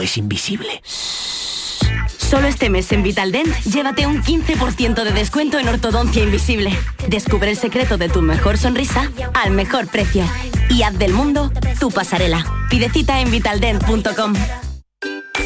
es invisible? Solo este mes en Vitaldent, llévate un 15% de descuento en ortodoncia invisible. Descubre el secreto de tu mejor sonrisa al mejor precio. Y haz del mundo tu pasarela. Pide cita en vitaldent.com.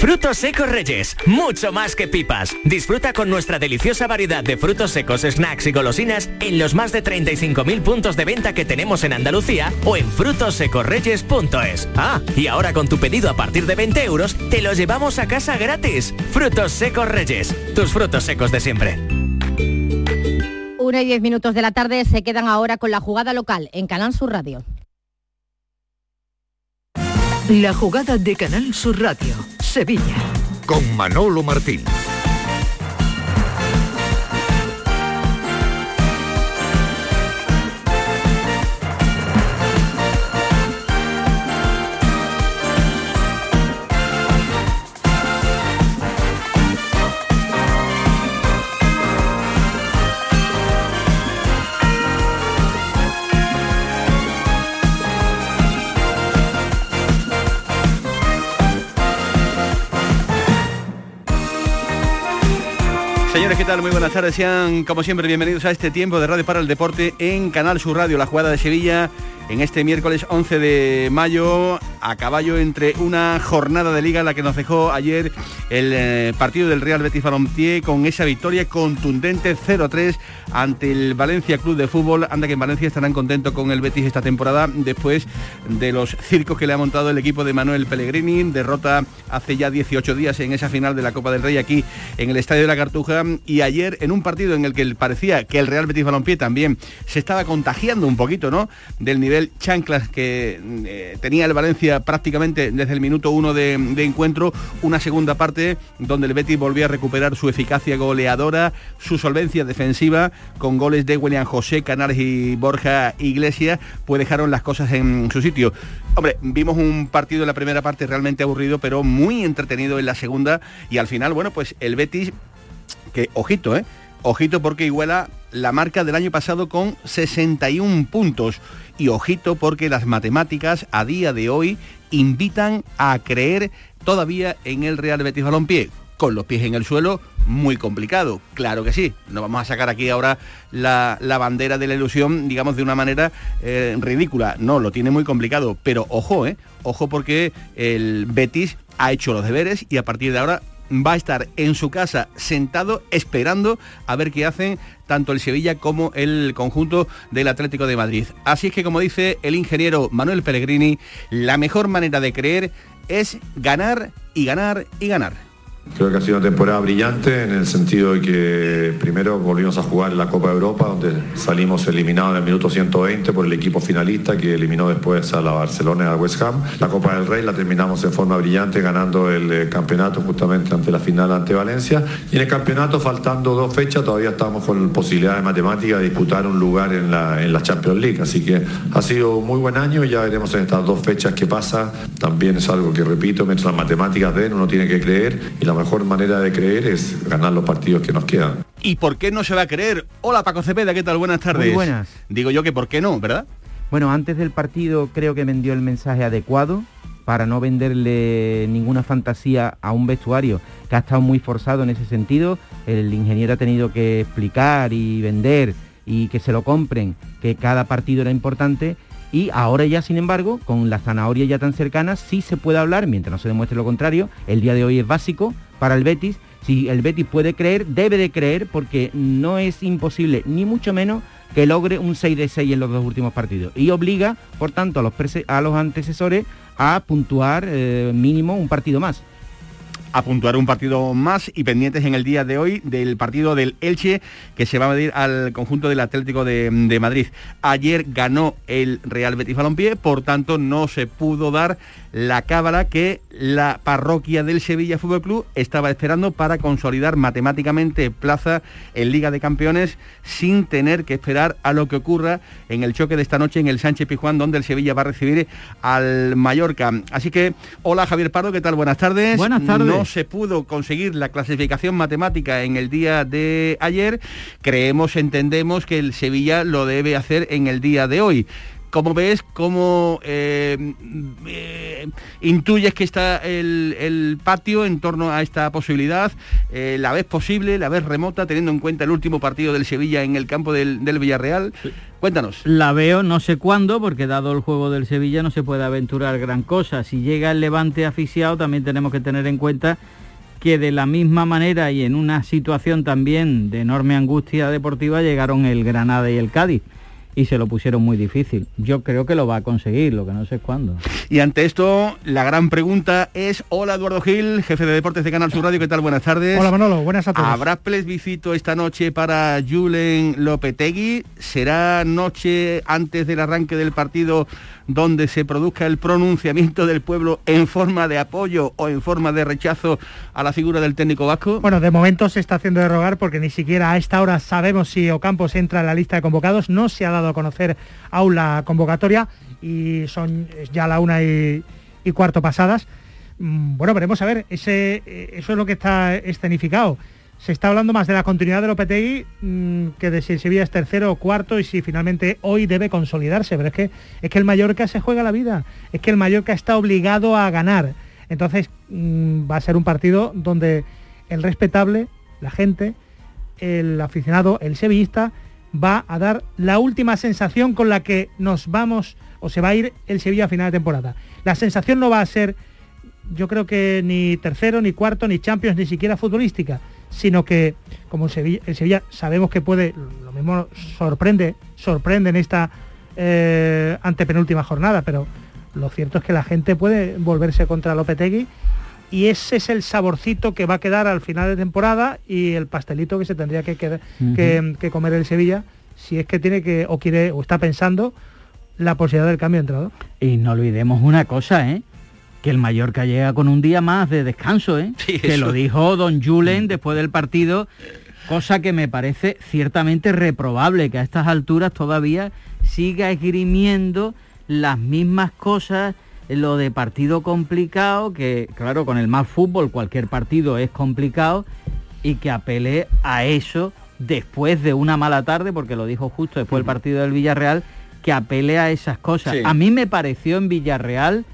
Frutos secos Reyes, mucho más que pipas. Disfruta con nuestra deliciosa variedad de frutos secos, snacks y golosinas en los más de 35.000 puntos de venta que tenemos en Andalucía o en frutosecorreyes.es. Ah, y ahora con tu pedido a partir de 20 euros, te lo llevamos a casa gratis. Frutos secos Reyes, tus frutos secos de siempre. Una y diez minutos de la tarde se quedan ahora con la jugada local en Canal Sur Radio. La jugada de Canal Sur Radio. Sevilla. Con Manolo Martín. Señores, ¿qué tal? Muy buenas tardes. Sean, como siempre, bienvenidos a este tiempo de Radio para el Deporte en Canal Sur Radio, la jugada de Sevilla en este miércoles 11 de mayo a caballo entre una jornada de liga la que nos dejó ayer el eh, partido del Real Betis Balompié con esa victoria contundente 0-3 ante el Valencia Club de Fútbol. Anda que en Valencia estarán contentos con el Betis esta temporada después de los circos que le ha montado el equipo de Manuel Pellegrini. Derrota hace ya 18 días en esa final de la Copa del Rey aquí en el Estadio de la Cartuja y ayer en un partido en el que parecía que el Real Betis Balompié también se estaba contagiando un poquito, ¿no? Del nivel chanclas que eh, tenía el Valencia prácticamente desde el minuto uno de, encuentro, una segunda parte donde el Betis volvió a recuperar su eficacia goleadora, su solvencia defensiva, con goles de William José, Canales y Borja Iglesias, pues dejaron las cosas en su sitio. Hombre, vimos un partido en la primera parte realmente aburrido, pero muy entretenido en la segunda y al final, bueno, pues el Betis, que ojito, ¿eh? Ojito porque iguala la marca del año pasado con 61 puntos. Y ojito porque las matemáticas a día de hoy invitan a creer todavía en el Real Betis Balompié. Con los pies en el suelo, muy complicado. Claro que sí. No vamos a sacar aquí ahora la, bandera de la ilusión, digamos, de una manera eh, ridícula. No, lo tiene muy complicado. Pero ojo, ¿eh? Ojo porque el Betis ha hecho los deberes y a partir de ahora va a estar en su casa sentado esperando a ver qué hacen tanto el Sevilla como el conjunto del Atlético de Madrid. Así es que como dice el ingeniero Manuel Pellegrini, la mejor manera de creer es ganar y ganar y ganar. Creo que ha sido una temporada brillante en el sentido de que primero volvimos a jugar en la Copa de Europa, donde salimos eliminados en el minuto 120 por el equipo finalista que eliminó después a la Barcelona y a West Ham. La Copa del Rey la terminamos en forma brillante ganando el eh, campeonato justamente ante la final ante Valencia. Y en el campeonato, faltando dos fechas, todavía estamos con posibilidad de matemática de disputar un lugar en la, en la Champions League. Así que ha sido un muy buen año y ya veremos en estas dos fechas qué pasa. También es algo que repito, mientras las matemáticas den, uno tiene que creer y la la mejor manera de creer es ganar los partidos que nos quedan. ¿Y por qué no se va a creer? Hola Paco Cepeda, ¿qué tal? Buenas tardes. Muy buenas. Digo yo que por qué no, ¿verdad? Bueno, antes del partido creo que vendió el mensaje adecuado para no venderle ninguna fantasía a un vestuario que ha estado muy forzado en ese sentido. El ingeniero ha tenido que explicar y vender y que se lo compren, que cada partido era importante y ahora ya, sin embargo, con la zanahoria ya tan cercana, sí se puede hablar, mientras no se demuestre lo contrario, el día de hoy es básico para el Betis. Si el Betis puede creer, debe de creer, porque no es imposible, ni mucho menos, que logre un 6 de 6 en los dos últimos partidos. Y obliga, por tanto, a los, a los antecesores a puntuar eh, mínimo un partido más a puntuar un partido más y pendientes en el día de hoy del partido del Elche que se va a medir al conjunto del Atlético de, Madrid. Ayer ganó el Real Betis Balompié, por tanto no se pudo dar la cábala que la parroquia del Sevilla Fútbol Club estaba esperando para consolidar matemáticamente plaza en Liga de Campeones sin tener que esperar a lo que ocurra en el choque de esta noche en el Sánchez Pijuán donde el Sevilla va a recibir al Mallorca. Así que hola Javier Pardo, ¿qué tal? Buenas tardes. Buenas tardes. No se pudo conseguir la clasificación matemática en el día de ayer. Creemos, entendemos que el Sevilla lo debe hacer en el día de hoy ¿Cómo ves, cómo intuyes que está el, patio en torno a esta posibilidad? ¿La ves posible, la ves remota, teniendo en cuenta el último partido del Sevilla en el campo del, Villarreal? Cuéntanos. La veo, no sé cuándo, porque dado el juego del Sevilla no se puede aventurar gran cosa. Si llega el Levante asfixiado, también tenemos que tener en cuenta que de la misma manera y en una situación también de enorme angustia deportiva llegaron el Granada y el Cádiz y se lo pusieron muy difícil. Yo creo que lo va a conseguir, lo que no sé cuándo. Y ante esto, la gran pregunta es, hola Eduardo Gil, jefe de deportes de Canal Sur Radio, ¿qué tal? Buenas tardes. Hola Manolo, buenas a todos. ¿Habrá plebiscito esta noche para Julen Lopetegui? ¿Será noche antes del arranque del partido donde se produzca el pronunciamiento del pueblo en forma de apoyo o en forma de rechazo a la figura del técnico vasco? Bueno, de momento se está haciendo de rogar porque ni siquiera a esta hora sabemos si Ocampos entra en la lista de convocados. No se ha dado a conocer aún la convocatoria y son ya la una y, cuarto pasadas. Mm, bueno, veremos a ver, eh, eso es lo que está escenificado se está hablando más de la continuidad de Lopetegui mm, que de si Sevilla es tercero o cuarto y si finalmente hoy debe consolidarse. Pero es que, es que el Mallorca se juega la vida, es que el Mallorca está obligado a ganar. Entonces mm, va a ser un partido donde el respetable, la gente, el aficionado, el sevillista, va a dar la última sensación con la que nos vamos o se va a ir el Sevilla a final de temporada. La sensación no va a ser, yo creo que ni tercero, ni cuarto, ni Champions, ni siquiera futbolística sino que como el Sevilla, sabemos que puede, lo mismo sorprende, sorprende en esta eh, antepenúltima jornada, pero lo cierto es que la gente puede volverse contra Lopetegui y ese es el saborcito que va a quedar al final de temporada y el pastelito que se tendría que, que, comer el Sevilla si es que tiene que o quiere o está pensando la posibilidad del cambio de entrenador. Y no olvidemos una cosa, ¿eh? Que el Mallorca llega con un día más de descanso, ¿eh? que lo dijo don Julen después del partido, cosa que me parece ciertamente reprobable, que a estas alturas todavía siga esgrimiendo las mismas cosas, lo de partido complicado, que claro, con el más fútbol cualquier partido es complicado, y que apele a eso después de una mala tarde, porque lo dijo justo después del partido del Villarreal, que apele a esas cosas. A mí me pareció en Villarreal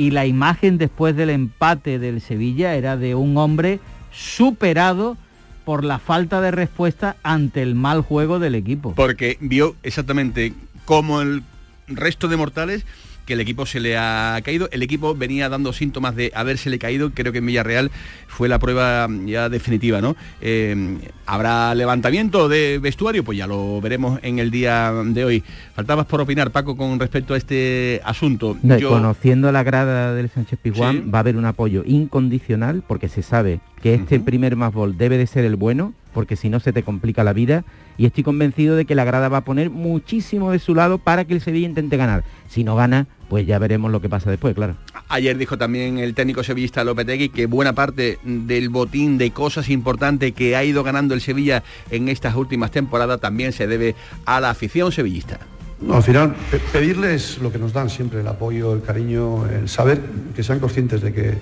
y la imagen después del empate del Sevilla era de un hombre superado por la falta de respuesta ante el mal juego del equipo. Porque vio exactamente como el resto de mortales que el equipo se le ha caído. El equipo venía dando síntomas de habérsele caído. Creo que en Villarreal fue la prueba ya definitiva, ¿no? Eh, ¿Habrá levantamiento de vestuario? Pues ya lo veremos en el día de hoy. Faltabas por opinar, Paco, con respecto a este asunto. Conociendo la grada del Sánchez Pizjuán, va a haber un apoyo incondicional porque se sabe que este primer más gol debe de ser el bueno, porque si no se te complica la vida y estoy convencido de que la grada va a poner muchísimo de su lado para que el Sevilla intente ganar. Si no gana, pues ya veremos lo que pasa después, claro. Ayer dijo también el técnico sevillista Lopetegui que buena parte del botín de cosas importantes que ha ido ganando el Sevilla en estas últimas temporadas también se debe a la afición sevillista. No, al final, pedirles lo que nos dan siempre, el apoyo, el cariño, el saber que sean conscientes de que,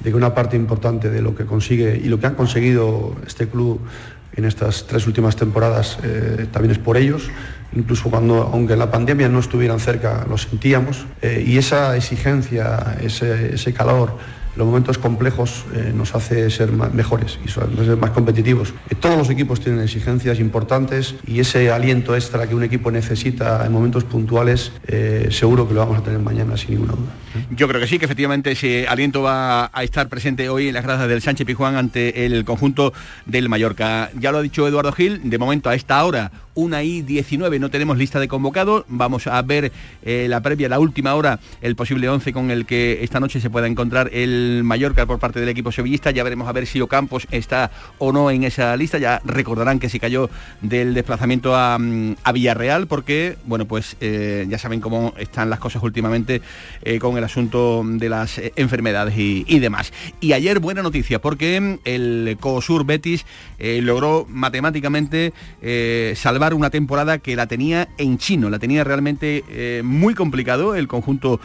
de que una parte importante de lo que consigue y lo que han conseguido este club en estas tres últimas temporadas eh, también es por ellos, incluso cuando, aunque la pandemia no estuvieran cerca, lo sentíamos, eh, y esa exigencia, ese calor, los momentos complejos eh, nos hace ser mejores y ser más competitivos. Eh, todos los equipos tienen exigencias importantes y ese aliento extra que un equipo necesita en momentos puntuales eh, seguro que lo vamos a tener mañana sin ninguna duda. Yo creo que sí, que efectivamente ese aliento va a estar presente hoy en las gradas del Sánchez Pijuán ante el conjunto del Mallorca. Ya lo ha dicho Eduardo Gil, de momento a esta hora una y 19 no tenemos lista de convocados, vamos a ver la previa, la última hora, el posible 11 con el que esta noche se pueda encontrar el Mallorca por parte del equipo sevillista. Ya veremos a ver si Ocampos está o no en esa lista. Ya recordarán que se cayó del desplazamiento a, mm, Villarreal porque, bueno, pues eh, ya saben cómo están las cosas últimamente eh, con el asunto de las eh, enfermedades y, demás. Y ayer buena noticia porque el COSUR Betis logró matemáticamente salvar una temporada que la tenía en chino, la tenía realmente muy complicado el conjunto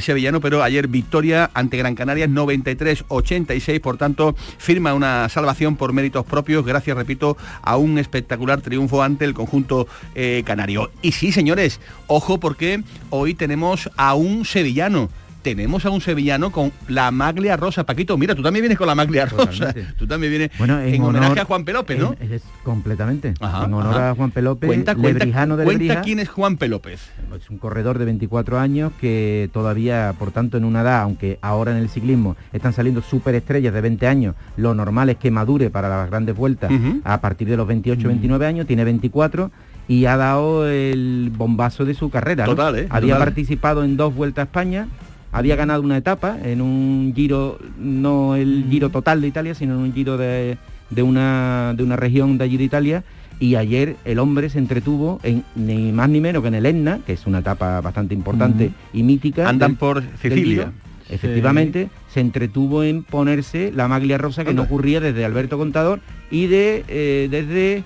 sevillano, pero ayer victoria ante Gran Canaria 93-86, por tanto, firma una salvación por méritos propios, gracias, repito, a un espectacular triunfo ante el conjunto eh, canario. Y sí, señores, ojo porque hoy tenemos a un sevillano tenemos a un sevillano con la maglia rosa. Paquito, mira, tú también vienes con la maglia rosa. Tú también vienes bueno, en, homenaje a Juan Pelópez, ¿no? Es, completamente. en honor a Juan Pelópez, cuenta, lebrijano de cuenta quién es Juan Pelópez. Es un corredor de 24 años que todavía, por tanto, en una edad, aunque ahora en el ciclismo están saliendo superestrellas de 20 años, lo normal es que madure para las grandes vueltas a partir de los 28, 29 años, tiene 24 y ha dado el bombazo de su carrera. Total, ¿eh? Había participado en dos vueltas a España, había ganado una etapa en un giro, no el giro total de Italia, sino en un giro de, una, de una región de allí de Italia. Y ayer el hombre se entretuvo en ni más ni menos que en el Etna, que es una etapa bastante importante y mítica. Andan por Sicilia. Efectivamente, se entretuvo en ponerse la maglia rosa que no ocurría desde Alberto Contador y de eh, desde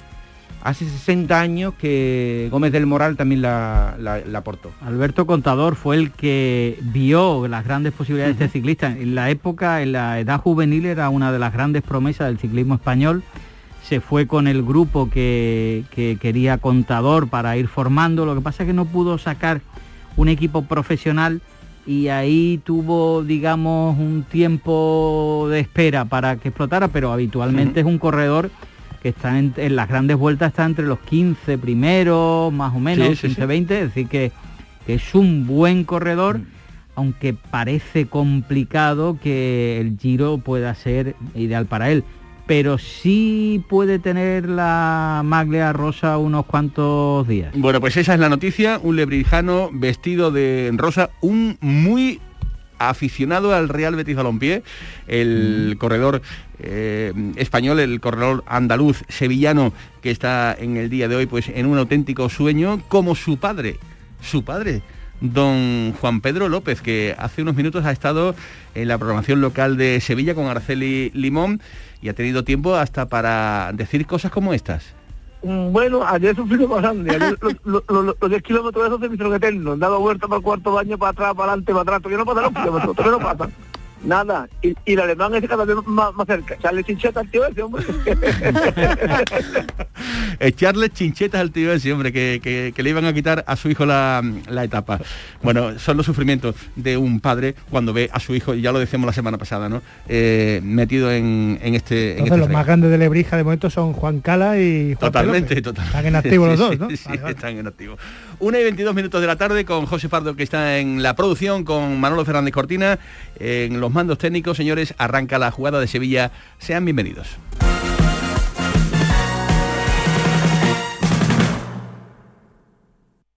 hace 60 años que Gómez del Moral también la, aportó. Alberto Contador fue el que vio las grandes posibilidades de este ciclista. En la época, en la edad juvenil, era una de las grandes promesas del ciclismo español. Se fue con el grupo que, quería Contador para ir formando. Lo que pasa es que no pudo sacar un equipo profesional y ahí tuvo, digamos, un tiempo de espera para que explotara, pero habitualmente es un corredor que está en, las grandes vueltas está entre los 15 primeros, más o menos, 15, 20, es decir que, es un buen corredor, mm. aunque parece complicado que el giro pueda ser ideal para él. Pero sí puede tener la maglia rosa unos cuantos días. Bueno, pues esa es la noticia, un lebrijano vestido de rosa, un muy aficionado al Real Betis Balompié, el mm. corredor eh, español, el corredor andaluz sevillano que está en el día de hoy pues en un auténtico sueño como su padre, su padre don Juan Pedro López, que hace unos minutos ha estado en la programación local de Sevilla con Arceli Limón y ha tenido tiempo hasta para decir cosas como estas. Mm, bueno, ayer sufrido bastante. los, 10 kilómetros de esos se me hicieron eternos. Dado vuelta para el cuarto baño, para atrás, para adelante, para atrás. Todavía no pasan los kilómetros, todavía no pasan. Nada, y, y el alemán ese cada vez más, cerca. Echarle chinchetas al tío ese, hombre. Echarle chinchetas al tío ese, hombre, que, le iban a quitar a su hijo la, etapa. Bueno, son los sufrimientos de un padre cuando ve a su hijo, ya lo decíamos la semana pasada, ¿no? Eh, metido en, este... Entonces este los más grandes de Lebrija de momento son Juan Cala y Juan Totalmente, totalmente. Están en activo los dos, ¿no? Sí, están en activo. Una y 22 minutos de la tarde con José Pardo que está en la producción, con Manolo Fernández Cortina en los mandos técnicos. Señores, arranca la jugada de Sevilla. Sean bienvenidos.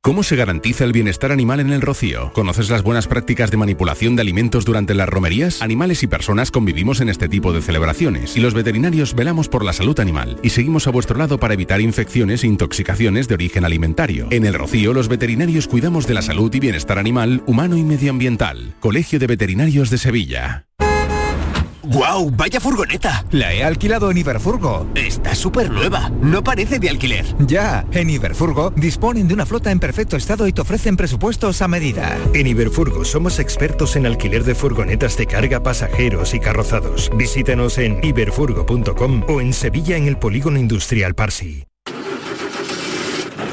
¿Cómo se garantiza el bienestar animal en el rocío? ¿Conoces las buenas prácticas de manipulación de alimentos durante las romerías? Animales y personas convivimos en este tipo de celebraciones y los veterinarios velamos por la salud animal y seguimos a vuestro lado para evitar infecciones e intoxicaciones de origen alimentario. En el rocío los veterinarios cuidamos de la salud y bienestar animal, humano y medioambiental. Colegio de Veterinarios de Sevilla. ¡Guau! ¡Vaya furgoneta! La he alquilado en Iberfurgo. Está súper nueva. No parece de alquiler. Ya, en Iberfurgo disponen de una flota en perfecto estado y te ofrecen presupuestos a medida. En Iberfurgo somos expertos en alquiler de furgonetas de carga, pasajeros y carrozados. Visítanos en iberfurgo.com o en Sevilla en el Polígono Industrial Parsi.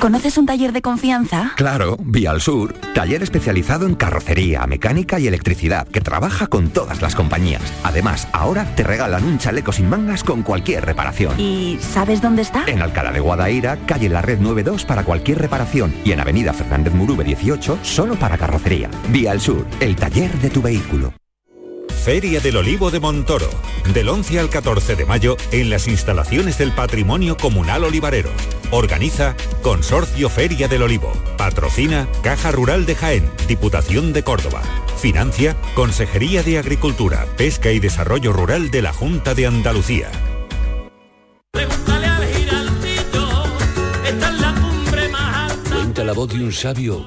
¿Conoces un taller de confianza? Claro, Vía al Sur, taller especializado en carrocería, mecánica y electricidad, que trabaja con todas las compañías. Además, ahora te regalan un chaleco sin mangas con cualquier reparación. ¿Y sabes dónde está? En Alcalá de Guadaira, calle La Red 92 para cualquier reparación y en Avenida Fernández Murube 18 solo para carrocería. Vía al Sur, el taller de tu vehículo. Feria del Olivo de Montoro, del 11 al 14 de mayo en las instalaciones del Patrimonio Comunal Olivarero. Organiza Consorcio Feria del Olivo. Patrocina Caja Rural de Jaén, Diputación de Córdoba. Financia Consejería de Agricultura, Pesca y Desarrollo Rural de la Junta de Andalucía. la voz de un sabio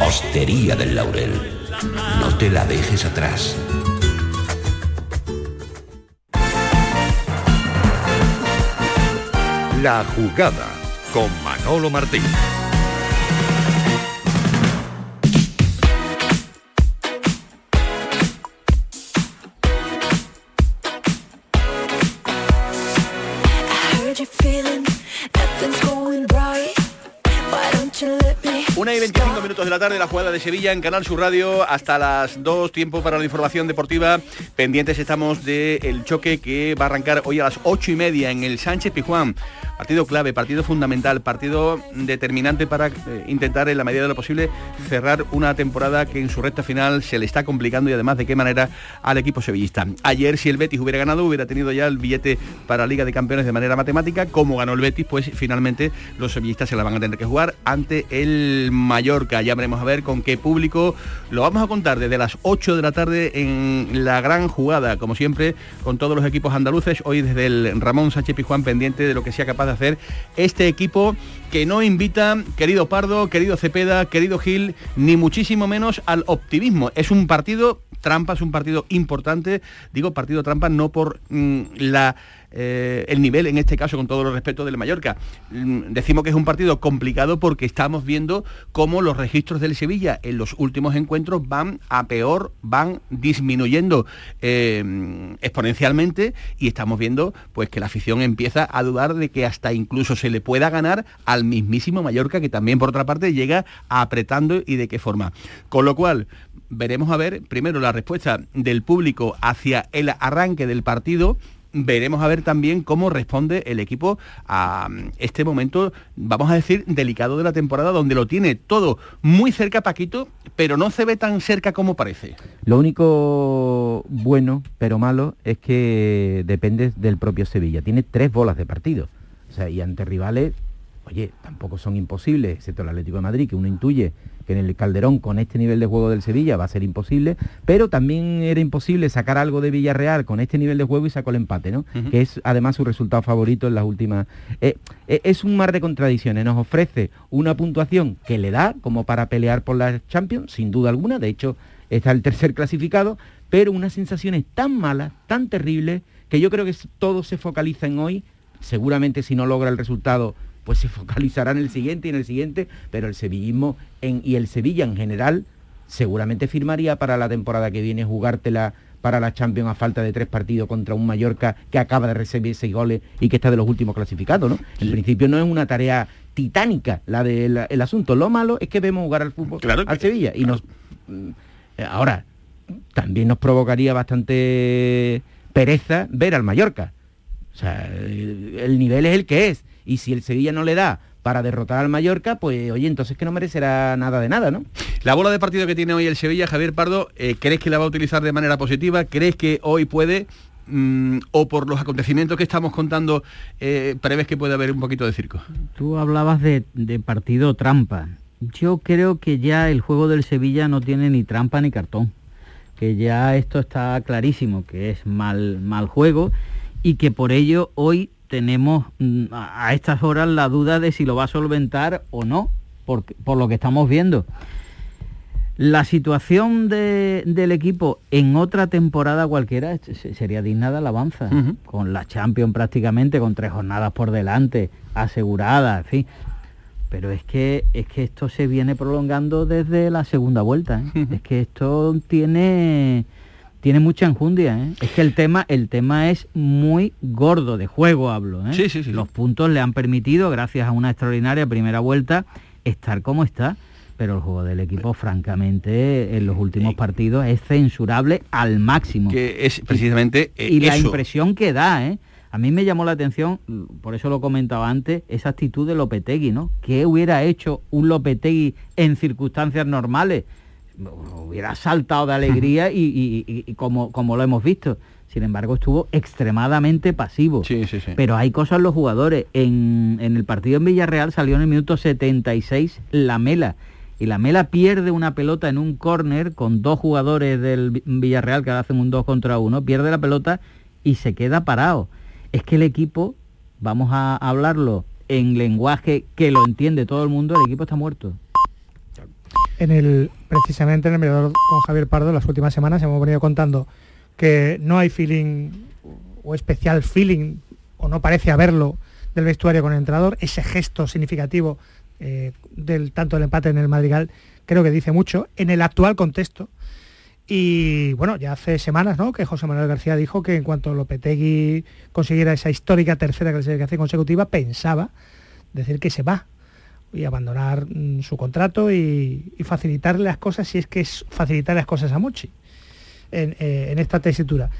Hostería del Laurel, no te la dejes atrás. La jugada con Manolo Martín. De la tarde, la jugada de Sevilla en Canal Sur Radio, hasta las 2, tiempo para la información deportiva. Pendientes estamos del choque que va a arrancar hoy a las 8 y media en el Sánchez Pijuán. Partido clave, partido fundamental, partido determinante para eh, intentar en la medida de lo posible cerrar una temporada que en su recta final se le está complicando y además de qué manera al equipo sevillista. Ayer si el Betis hubiera ganado hubiera tenido ya el billete para Liga de Campeones de manera matemática. Como ganó el Betis, pues finalmente los sevillistas se la van a tener que jugar ante el Mallorca. Ya veremos a ver con qué público. Lo vamos a contar desde las 8 de la tarde en la gran jugada, como siempre, con todos los equipos andaluces. Hoy desde el Ramón Sánchez Pijuán pendiente de lo que sea capaz de hacer este equipo que no invita, querido Pardo, querido Cepeda, querido Gil, ni muchísimo menos al optimismo. Es un partido trampa, es un partido importante, digo partido trampa no por mm, la eh, el nivel, en este caso, con todo los respeto del Mallorca. Mm, decimos que es un partido complicado porque estamos viendo cómo los registros del Sevilla en los últimos encuentros van a peor, van disminuyendo eh, exponencialmente y estamos viendo pues que la afición empieza a dudar de que hasta incluso se le pueda ganar al mismísimo Mallorca, que también por otra parte llega apretando y de qué forma. Con lo cual, veremos a ver primero la respuesta del público hacia el arranque del partido veremos a ver también cómo responde el equipo a mm, este momento, vamos a decir, delicado de la temporada, donde lo tiene todo muy cerca Paquito, pero no se ve tan cerca como parece. Lo único bueno, pero malo, es que depende del propio Sevilla. Tiene tres bolas de partido. O sea, y ante rivales, oye, tampoco son imposibles, excepto el Atlético de Madrid, que uno intuye que en el Calderón con este nivel de juego del Sevilla va a ser imposible, pero también era imposible sacar algo de Villarreal con este nivel de juego y sacó el empate, ¿no? Que es además su resultado favorito en las últimas... Eh, eh, es un mar de contradicciones, nos ofrece una puntuación que le da como para pelear por la Champions, sin duda alguna, de hecho está el tercer clasificado, pero unas sensaciones tan malas, tan terribles, que yo creo que todo se focaliza en hoy, seguramente si no logra el resultado pues se focalizará en el siguiente y en el siguiente, pero el sevillismo y el Sevilla en general seguramente firmaría para la temporada que viene jugártela para la Champions a falta de tres partidos contra un Mallorca que acaba de recibir seis goles y que está de los últimos clasificados, ¿no? En principio no es una tarea titánica la del el asunto. Lo malo es que vemos jugar al fútbol al Sevilla y nos mm, ahora también nos provocaría bastante pereza ver al Mallorca. O sea, el nivel es el que es y si el Sevilla no le da para derrotar al Mallorca, pues oye, entonces que no merecerá nada de nada, ¿no? La bola de partido que tiene hoy el Sevilla, Javier Pardo, eh, ¿crees que la va a utilizar de manera positiva? ¿Crees que hoy puede, mm, o por los acontecimientos que estamos contando, eh, prevés que puede haber un poquito de circo? Tú hablabas de, de partido trampa. Yo creo que ya el juego del Sevilla no tiene ni trampa ni cartón, que ya esto está clarísimo, que es mal, mal juego y que por ello hoy tenemos mm, a estas horas la duda de si lo va a solventar o no, por, por lo que estamos viendo. La situación del equipo en otra temporada cualquiera sería digna de alabanza, con la Champions prácticamente, con tres jornadas por delante, aseguradas, en fin. Pero es que, es que esto se viene prolongando desde la segunda vuelta. ¿eh? Es que esto tiene tiene mucha enjundia, ¿eh? Es que el tema, el tema es muy gordo, de juego hablo, ¿eh? Sí, sí, sí. Los puntos le han permitido, gracias a una extraordinaria primera vuelta, estar como está. Pero el juego del equipo, francamente, en los últimos partidos es censurable al máximo. Que es precisamente eh, Y, la impresión que da, ¿eh? A mí me llamó la atención, por eso lo comentaba antes, esa actitud de Lopetegui, ¿no? ¿Qué hubiera hecho un Lopetegui en circunstancias normales? Hubiera saltado de alegría y, como, como lo hemos visto. Sin embargo, estuvo extremadamente pasivo. Pero hay cosas en los jugadores. En, el partido en Villarreal salió en el minuto 76 la mela. y la Mela pierde una pelota en un córner con dos jugadores del Villarreal que hacen un 2 contra 1, pierde la pelota y se queda parado. Es que el equipo, vamos a hablarlo en lenguaje que lo entiende todo el mundo, el equipo está muerto. En el, precisamente en el mirador con Javier Pardo, las últimas semanas hemos venido contando que no hay feeling o especial feeling, o no parece haberlo, del vestuario con el entrenador, ese gesto significativo eh, del tanto el empate en el Madrigal, creo que dice mucho en el actual contexto. Y bueno, ya hace semanas ¿no? que José Manuel García dijo que en cuanto Lopetegui consiguiera esa histórica tercera clasificación consecutiva, pensaba decir que se va y abandonar mm, su contrato y, facilitarle las cosas si es que es facilitar las cosas a Mochi en, eh, esta tesitura.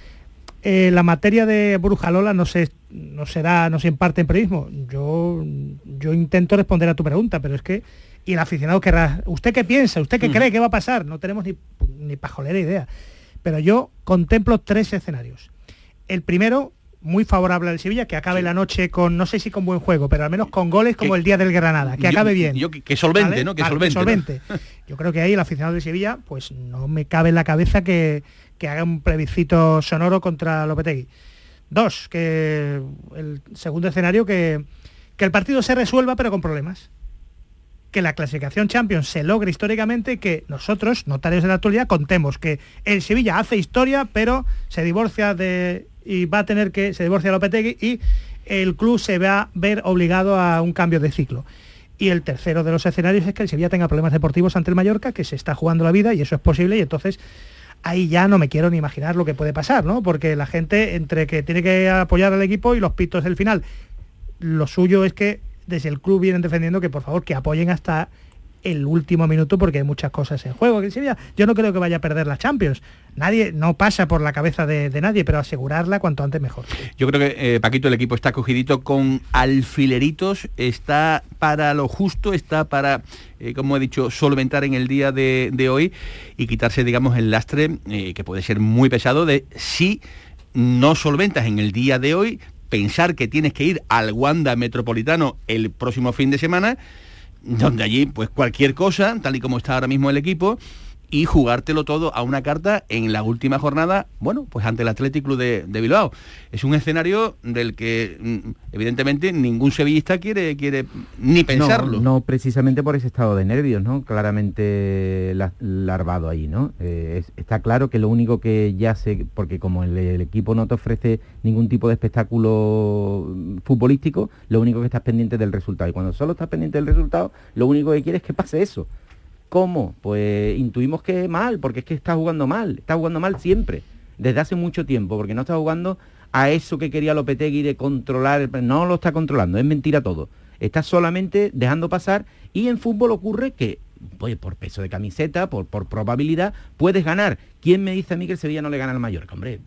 Eh, la materia de Brujalola no se, no será, no se imparte en periodismo. Yo, yo intento responder a tu pregunta, pero es que, y el aficionado querrá, ¿usted qué piensa? ¿Usted qué cree que va a pasar? No tenemos ni, ni pajolera idea. Pero yo contemplo tres escenarios. El primero, muy favorable al Sevilla, que acabe la noche con, no sé si con buen juego, pero al menos con goles como el día del Granada, que acabe bien. Yo, que, solvente, ¿no? Que solvente. Yo creo que ahí el aficionado de Sevilla, pues no me cabe en la cabeza que, que haga un plebiscito sonoro contra Lopetegui. Dos, que el segundo escenario, que, que el partido se resuelva pero con problemas. Que la clasificación Champions se logre históricamente que nosotros, notarios de la actualidad, contemos que el Sevilla hace historia, pero se divorcia de. Y va a tener que. se divorcia Lopetegui y el club se va a ver obligado a un cambio de ciclo. Y el tercero de los escenarios es que el Sevilla tenga problemas deportivos ante el Mallorca, que se está jugando la vida y eso es posible y entonces ahí ya no me quiero ni imaginar lo que puede pasar, ¿no? Porque la gente, entre que tiene que apoyar al equipo y los pitos del final, lo suyo es que desde el club vienen defendiendo que por favor que apoyen hasta el último minuto porque hay muchas cosas en juego. Yo no creo que vaya a perder la Champions. Nadie, no pasa por la cabeza de, nadie, pero asegurarla cuanto antes mejor. Yo creo que, eh, Paquito, el equipo está cogidito con alfileritos, está para lo justo, está para, eh, como he dicho, solventar en el día de, hoy y quitarse, digamos, el lastre, eh, que puede ser muy pesado, de si no solventas en el día de hoy, pensar que tienes que ir al Wanda Metropolitano el próximo fin de semana donde allí pues cualquier cosa, tal y como está ahora mismo el equipo, y jugártelo todo a una carta en la última jornada, bueno, pues ante el Athletic Club de, Bilbao. Es un escenario del que mm, evidentemente ningún sevillista quiere, quiere ni pensarlo. No, precisamente por ese estado de nervios, ¿no? Claramente larvado ahí, ¿no? Eh, está claro que lo único que ya se, porque como el, equipo no te ofrece ningún tipo de espectáculo mm, futbolístico, lo único que estás pendiente del resultado. Y cuando solo estás pendiente del resultado, lo único que quieres es que pase eso ¿Cómo? Pues intuimos que mal, porque es que está jugando mal, está jugando mal siempre, desde hace mucho tiempo, porque no está jugando a eso que quería Lopetegui de controlar, no lo está controlando, es mentira todo. Está solamente dejando pasar y en fútbol ocurre que pues por peso de camiseta, por, por probabilidad, puedes ganar. ¿Quién me dice a mí que el Sevilla no le gana al Mallorca? Hombre,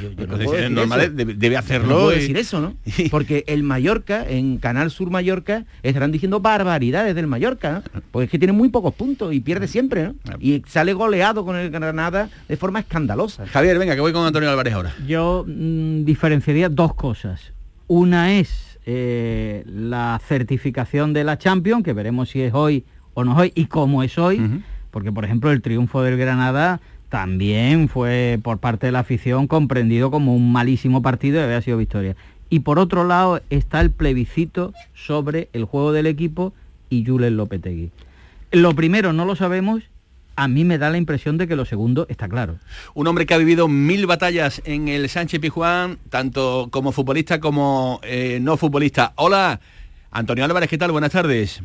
yo, no puedo decir normal, Debe, hacerlo. No puedo decir eso, ¿no? Porque el Mallorca, en Canal Sur Mallorca, estarán diciendo barbaridades del Mallorca, ¿no? Porque es que tiene muy pocos puntos y pierde siempre, ¿no? Y sale goleado con el Granada de forma escandalosa. Javier, venga, que voy con Antonio Álvarez ahora. Yo mm, diferenciaría dos cosas. Una es eh, la certificación de la Champions, que veremos si es hoy o no es hoy y cómo es hoy, porque por ejemplo el triunfo del Granada también fue por parte de la afición comprendido como un malísimo partido y había sido victoria. Y por otro lado está el plebiscito sobre el juego del equipo y Julen Lopetegui. Lo primero no lo sabemos, a mí me da la impresión de que lo segundo está claro. Un hombre que ha vivido mil batallas en el Sánchez Pijuán, tanto como futbolista como eh, no futbolista. Hola, Antonio Álvarez, ¿qué tal? Buenas tardes.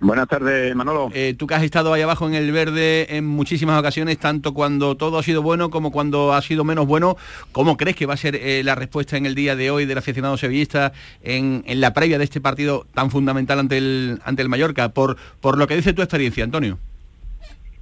Buenas tardes, Manolo. Eh, tú que has estado ahí abajo en el verde en muchísimas ocasiones, tanto cuando todo ha sido bueno como cuando ha sido menos bueno, ¿cómo crees que va a ser eh, la respuesta en el día de hoy del aficionado sevillista en, la previa de este partido tan fundamental ante el, ante el Mallorca? Por, por lo que dice tu experiencia, Antonio.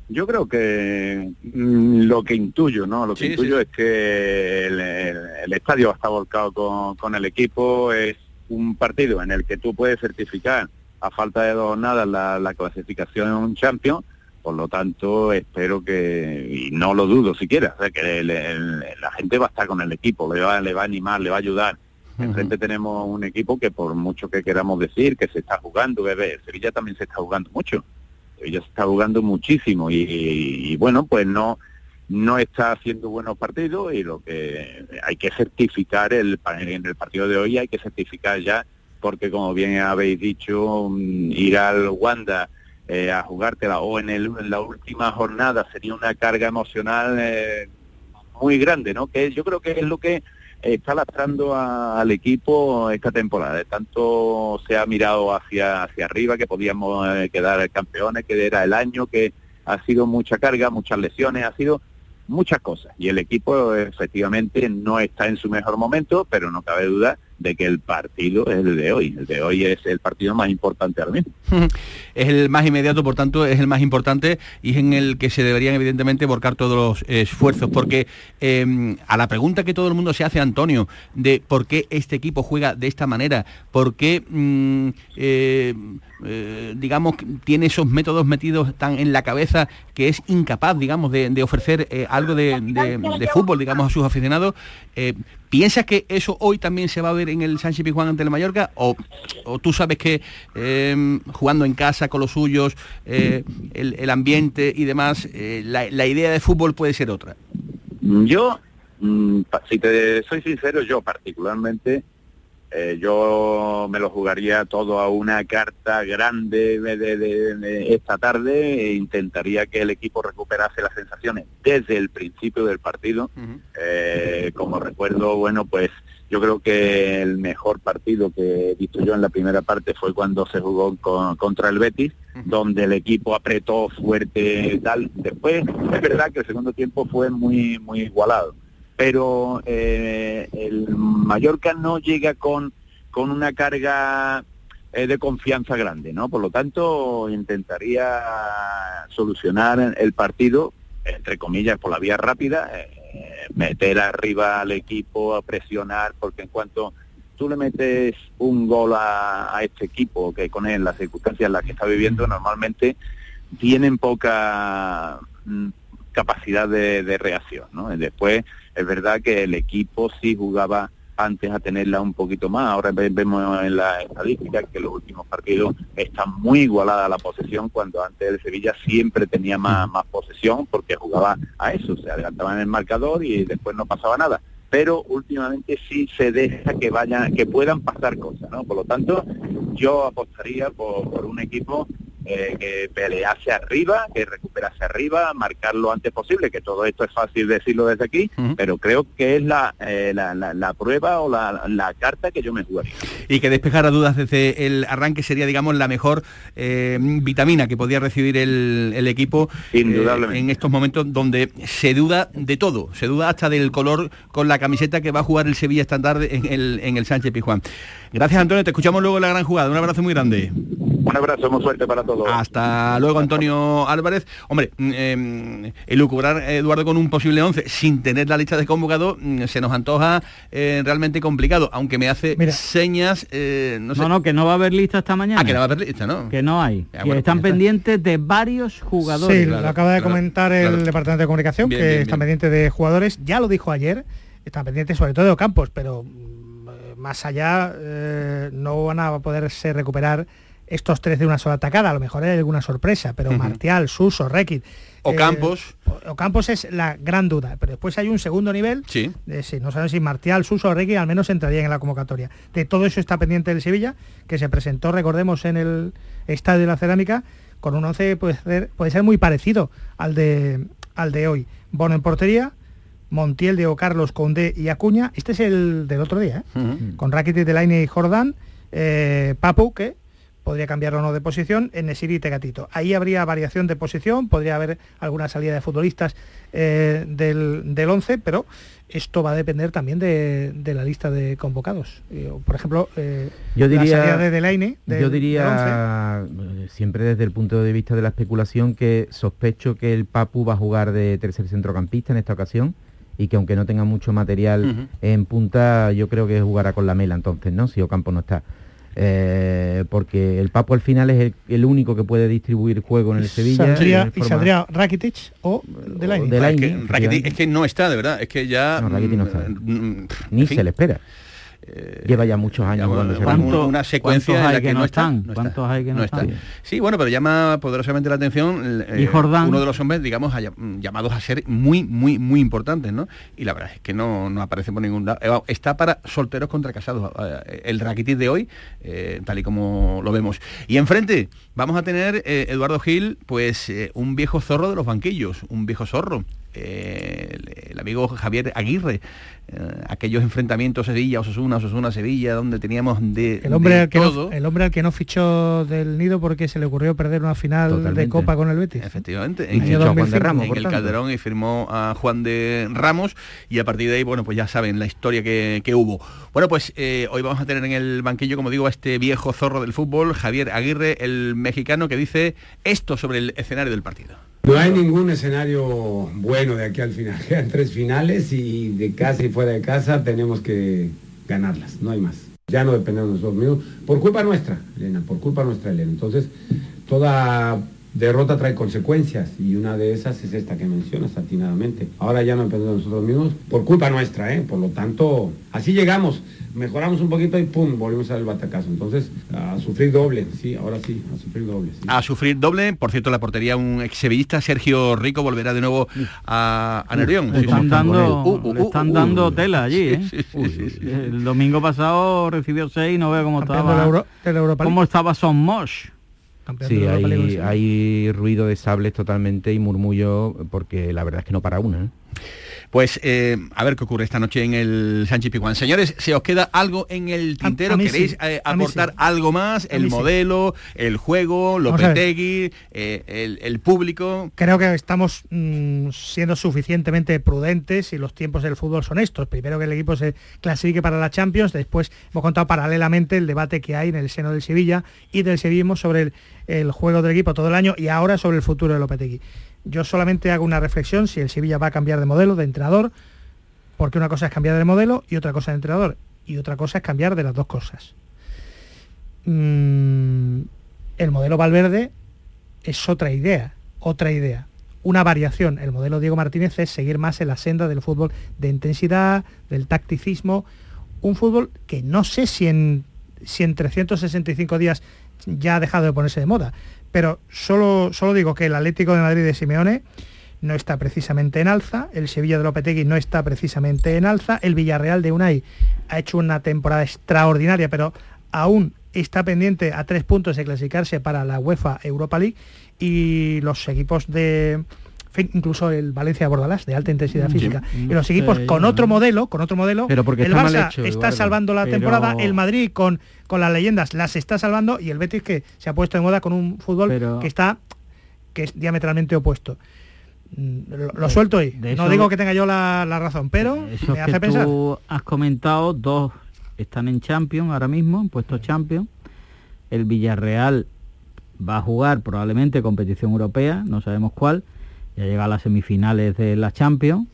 Yo creo que mm, lo que intuyo, ¿no? Lo que intuyo es que el, estadio está volcado con, con el equipo, es un partido en el que tú puedes certificar a falta de dos nada la, la clasificación champion, por lo tanto espero que, y no lo dudo siquiera, que la gente va a estar con el equipo, le va, le va a animar, le va a ayudar. Enfrente tenemos un equipo que por mucho que queramos decir que se está jugando, que Sevilla también se está jugando mucho. Sevilla se está jugando muchísimo y, bueno, pues no no está haciendo buenos partidos y lo que hay que certificar el, en el partido de hoy hay que certificar ya porque como bien habéis dicho mm, ir al Wanda eh, a jugártela o en, el, en la última jornada sería una carga emocional eh, muy grande, ¿no? Que yo creo que es lo que está lastrando al equipo esta temporada. Tanto se ha mirado hacia, hacia arriba que podíamos eh, quedar campeones, que era el año, que ha sido mucha carga, muchas lesiones, ha sido muchas cosas. Y el equipo efectivamente no está en su mejor momento, pero no cabe duda de que el partido es el de hoy. El de hoy es el partido más importante ahora mismo. es el más inmediato, por tanto, es el más importante y es en el que se deberían evidentemente volcar todos los esfuerzos. Porque em, a la pregunta que todo el mundo se hace, Antonio, de por qué este equipo juega de esta manera, por qué, mm, eh, eh, digamos, tiene esos métodos metidos tan en la cabeza que es incapaz, digamos, de, ofrecer eh, algo de, fútbol, digamos, a sus aficionados, ¿piensas que eso hoy también se va a ver en el Sánchez Pizjuán ante el Mallorca? ¿O, tú sabes que em, jugando en casa con los suyos, eh, el, ambiente y demás, eh, la, idea de fútbol puede ser otra? Yo, mm, si te soy sincero, yo particularmente, eh, yo me lo jugaría todo a una carta grande de, esta tarde e intentaría que el equipo recuperase las sensaciones desde el principio del partido. como recuerdo, bueno, pues yo creo que el mejor partido que he visto yo en la primera parte fue cuando se jugó contra el Betis, donde el equipo apretó fuerte tal. Después es verdad que el segundo tiempo fue muy muy igualado, pero eh, el Mallorca no llega con con una carga eh, de confianza grande, ¿no? Por lo tanto, intentaría solucionar el partido entre comillas por la vía rápida. Eh, meter arriba al equipo, a presionar, porque en cuanto tú le metes un gol a, este equipo, que con él, las circunstancias en las que está viviendo, normalmente tienen poca mm, capacidad de, reacción. ¿no? después es verdad que el equipo sí jugaba antes a tenerla un poquito más. Ahora vemos en la estadística que los últimos partidos están muy igualada la posesión, cuando antes el Sevilla siempre tenía más, más posesión porque jugaba a eso, se adelantaba en el marcador y después no pasaba nada. Pero últimamente sí se deja que vayan, que puedan pasar cosas, ¿no? Por lo tanto, yo apostaría por un equipo eh, que pelease arriba, que recuperase arriba, marcar lo antes posible, que todo esto es fácil decirlo desde aquí, pero creo que es la, eh, la, prueba o la, carta que yo me jugaría. Y que despejara dudas desde el arranque sería, digamos, la mejor eh, vitamina que podía recibir el, equipo en estos momentos donde se duda de todo, se duda hasta del color con la camiseta que va a jugar el Sevilla esta tarde en el, en el Sánchez Pizjuán. Gracias Antonio, te escuchamos luego en la gran jugada. Un abrazo muy grande. Un abrazo, muy suerte para todos. Hasta luego, Antonio Álvarez. Hombre, eh, elucubrar, Eduardo, con un posible 11 sin tener la lista de convocados mm, se nos antoja eh, realmente complicado, aunque me hace señas... Eh, no, no, que no va a haber lista esta mañana. Ah, que no va a haber lista, ¿no? Que no hay. que están pues pendientes de varios jugadores. Sí, lo acaba de comentar el Departamento de Comunicación, que están pendientes de jugadores. Ya lo dijo ayer, están pendientes sobre todo de Campos, pero mm, más allá no van a poderse recuperar estos tres de una sola atacada, a lo mejor hay alguna sorpresa, pero Martial, Suso, Requit. O eh, Campos. O, Campos es la gran duda, pero después hay un segundo nivel. Sí. No sabemos si Martial, Suso o Requit al menos entrarían en la convocatoria. De todo eso está pendiente del Sevilla, que se presentó, recordemos, en el Estadio de la Cerámica, con un 11 puede ser, puede ser muy parecido al de, al de hoy. Bono en portería, Montiel, Diego Carlos, Conde y Acuña. Este es el del otro día, ¿eh? con Rakitic, Delaine y Jordán. Eh, Papu, que podría cambiar o no de posición, en Nesiri y Tegatito. Ahí habría variación de posición, podría haber alguna salida de futbolistas eh, del, del 11, pero esto va a depender también de, la lista de convocados. Eh, por ejemplo, eh, yo diría, la salida de Delaine. yo diría, siempre desde el punto de vista de la especulación, que sospecho que el Papu va a jugar de tercer centrocampista en esta ocasión y que aunque no tenga mucho material en punta, yo creo que jugará con la mela entonces, ¿no? Si Ocampo no está. Eh, porque el Papo al final es el, único que puede distribuir juego en el Sevilla. y saldría Rakitic o Delaine. Es, que, es que no está, de verdad, es que ya... No, Rakitic no está. Mm, mm, Ni se le espera. Lleva ya muchos años jugando una secuencia en la que, no están. ¿Cuántos hay que no, están? Sí, bueno, pero llama poderosamente la atención ¿Y Jordán? uno de los hombres, digamos, llamados a ser muy, muy, muy importantes, ¿no? Y la verdad es que no, no aparece por ningún lado. Está para solteros contra casados. El Rakitic de hoy, tal y como lo vemos. Y enfrente vamos a tener Eduardo Gil, pues un viejo zorro de los banquillos, un viejo zorro. El, amigo Javier Aguirre, eh, aquellos enfrentamientos Sevilla, Osasuna, Osasuna, Sevilla, donde teníamos de, el hombre, al que No, el hombre al que no fichó del nido porque se le ocurrió perder una final de Copa con el Betis. Efectivamente, en, el Calderón y firmó a Juan de Ramos y a partir de ahí, bueno, pues ya saben la historia que, hubo. Bueno, pues eh, hoy vamos a tener en el banquillo, como digo, a este viejo zorro del fútbol, Javier Aguirre, el mexicano, que dice esto sobre el escenario del partido. No hay ningún escenario bueno de aquí al final. Quedan tres finales y de casa y fuera de casa tenemos que ganarlas, no hay más. Ya no dependemos de nosotros mismos, por culpa nuestra, Elena, por culpa nuestra, Elena. Entonces, toda derrota trae consecuencias y una de esas es esta que mencionas atinadamente. Ahora ya no dependemos de nosotros mismos por culpa nuestra, ¿eh? Por lo tanto, así llegamos mejoramos un poquito y pum, volvimos al batacazo. Entonces, a sufrir doble, sí, ahora sí, a sufrir doble. A sufrir doble, por cierto, la portería un ex sevillista, Sergio Rico, volverá de nuevo a, a Nervión. están, dando, uh, uh, están uh, dando tela allí, ¿eh? el domingo pasado recibió seis, no veo cómo estaba. ¿Cómo estaba Son Mosh? Sí, hay, hay, ruido de sables totalmente y murmullo porque la verdad es que no para una. ¿eh? Pues eh, a ver qué ocurre esta noche en el Sánchez Pijuán. Señores, ¿se os queda algo en el tintero? ¿Queréis eh, aportar algo más? El modelo, el juego, Lopetegui, eh, el, público. Creo que estamos mm, siendo suficientemente prudentes y los tiempos del fútbol son estos. Primero que el equipo se clasifique para la Champions, después hemos contado paralelamente el debate que hay en el seno del Sevilla y del Sevillismo sobre el, el juego del equipo todo el año y ahora sobre el futuro de Lopetegui. Yo solamente hago una reflexión si el Sevilla va a cambiar de modelo, de entrenador, porque una cosa es cambiar de modelo y otra cosa de entrenador, y otra cosa es cambiar de las dos cosas. Mm, el modelo Valverde es otra idea, otra idea, una variación. El modelo Diego Martínez es seguir más en la senda del fútbol de intensidad, del tacticismo, un fútbol que no sé si en, si en 365 días ya ha dejado de ponerse de moda, pero solo, solo digo que el Atlético de Madrid de Simeone no está precisamente en alza, el Sevilla de Lopetegui no está precisamente en alza, el Villarreal de Unai ha hecho una temporada extraordinaria, pero aún está pendiente a tres puntos de clasificarse para la UEFA Europa League y los equipos de, incluso el Valencia Bordalás de alta intensidad física. y los equipos con otro modelo, con otro modelo, pero porque el está Barça está salvando la temporada, el Madrid con, con las leyendas las está salvando y el Betis que se ha puesto de moda con un fútbol que está que es diametralmente opuesto. Mm, lo, suelto ahí. no digo que tenga yo la, razón, pero me hace pensar. Tú has comentado dos están en Champions ahora mismo, en puestos Champions. El Villarreal va a jugar probablemente competición europea, no sabemos cuál ya llega a las semifinales de la Champions.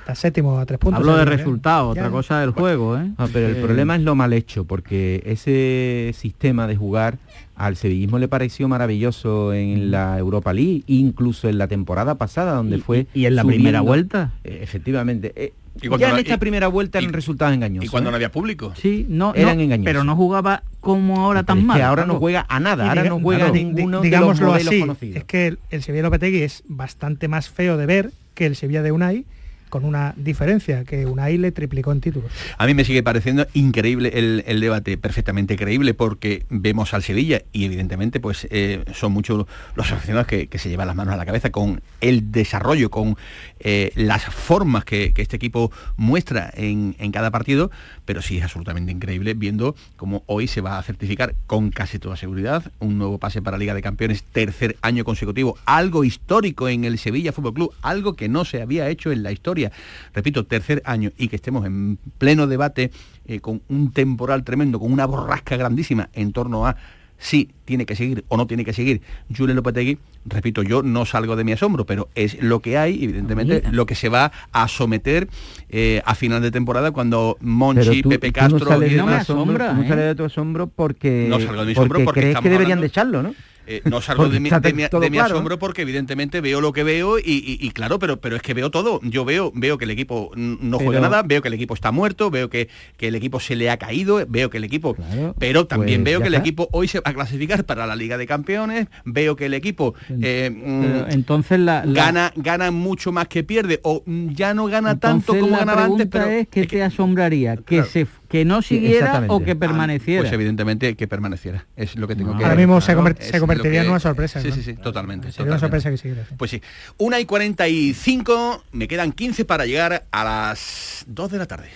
Está séptimo a tres puntos. Hablo de resultados, otra cosa del juego. ¿eh? Ah, pero el problema es lo mal hecho, porque ese sistema de jugar al sevillismo le pareció maravilloso en mm. la Europa League, incluso en la temporada pasada, donde fue... ¿Y en la primera vuelta? Eh, efectivamente. Eh, ya en esta primera vuelta eran resultados engañosos. ¿Y cuando no había público? Sí, no, eran engañosos. Pero no jugaba como ahora tan mal. Que ahora no juega a nada, ahora no juega a ninguno digámoslo de los así, conocidos. Es que el, el Sevilla Lopetegui es bastante más feo de ver que el Sevilla de Unai con una diferencia, que Unai le triplicó en títulos. A mí me sigue pareciendo increíble el, debate, perfectamente creíble, porque vemos al Sevilla y evidentemente pues eh, son muchos los aficionados que, se llevan las manos a la cabeza con el desarrollo, con eh, las formas que, este equipo muestra en, en, cada partido, pero sí es absolutamente increíble viendo cómo hoy se va a certificar con casi toda seguridad un nuevo pase para Liga de Campeones, tercer año consecutivo, algo histórico en el Sevilla Fútbol Club, algo que no se había hecho en la historia. Repito, tercer año y que estemos en pleno debate eh, con un temporal tremendo, con una borrasca grandísima en torno a si tiene que seguir o no tiene que seguir. Julien Lopetegui, repito, yo no salgo de mi asombro, pero es lo que hay, evidentemente, lo que se va a someter eh, a final de temporada cuando Monchi, Pepe Castro... no de tu asombro porque, no salgo de mi asombro porque, crees que deberían de echarlo, ¿no? Eh, no salgo de mi, asombro porque evidentemente veo lo que veo y, claro, pero, pero es que veo todo. Yo veo, veo que el equipo no juega nada, veo que el equipo está muerto, veo que, que el equipo se le ha caído, veo que el equipo... pero también pues veo que el equipo hoy se va a clasificar para la Liga de Campeones, veo que el equipo... Eh, mm, entonces la, Gana, gana mucho más que pierde o ya no gana tanto como ganaba antes. Pero es que te asombraría que se que no siguiera o que permaneciera. pues evidentemente que permaneciera. Es lo que tengo que Ahora mismo se, convertiría en una sorpresa. Sí, sí, sí, totalmente. una sorpresa que siguiera. Pues sí. Una y 45, me quedan 15 para llegar a las 2 de la tarde.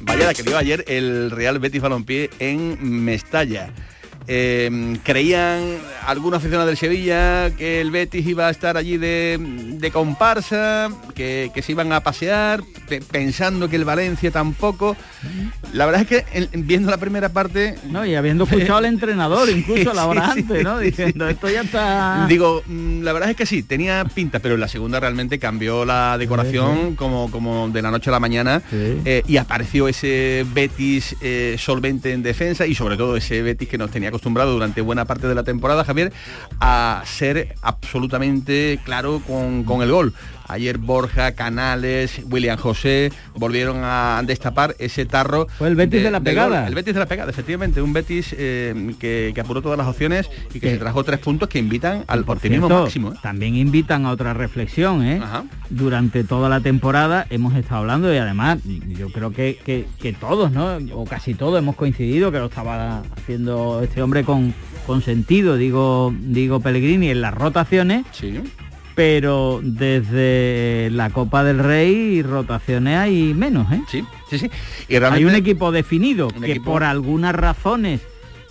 Vaya la que dio ayer el Real Betis Balompié en Mestalla. Em, creían algunos aficionados del Sevilla que el Betis iba a estar allí de, comparsa, que, se iban a pasear, pensando que el Valencia tampoco. La verdad es que viendo la primera parte... No, y habiendo escuchado al entrenador, incluso a la hora antes, ¿no? Diciendo, esto ya está... Digo, mm, la verdad es que sí, tenía pinta, pero en la segunda realmente cambió la decoración como, como de la noche a la mañana eh, y apareció ese Betis eh, solvente en defensa y sobre todo ese Betis que nos tenía acostumbrado durante buena parte de la temporada, Javier, a ser absolutamente claro con, con el gol. Ayer Borja, Canales, William José volvieron a destapar ese tarro. Fue el Betis de, la pegada. el Betis de la pegada, efectivamente. Un Betis eh, que, apuró todas las opciones y que se trajo tres puntos que invitan al optimismo máximo. ¿eh? También invitan a otra reflexión. ¿eh? Durante toda la temporada hemos estado hablando y además yo creo que, que, todos, ¿no? o casi todos hemos coincidido que lo estaba haciendo este hombre con, con sentido, digo, digo Pellegrini, en las rotaciones. Sí pero desde la Copa del Rey rotaciones hay menos, ¿eh? Sí, sí, sí. Y hay un equipo definido que por algunas razones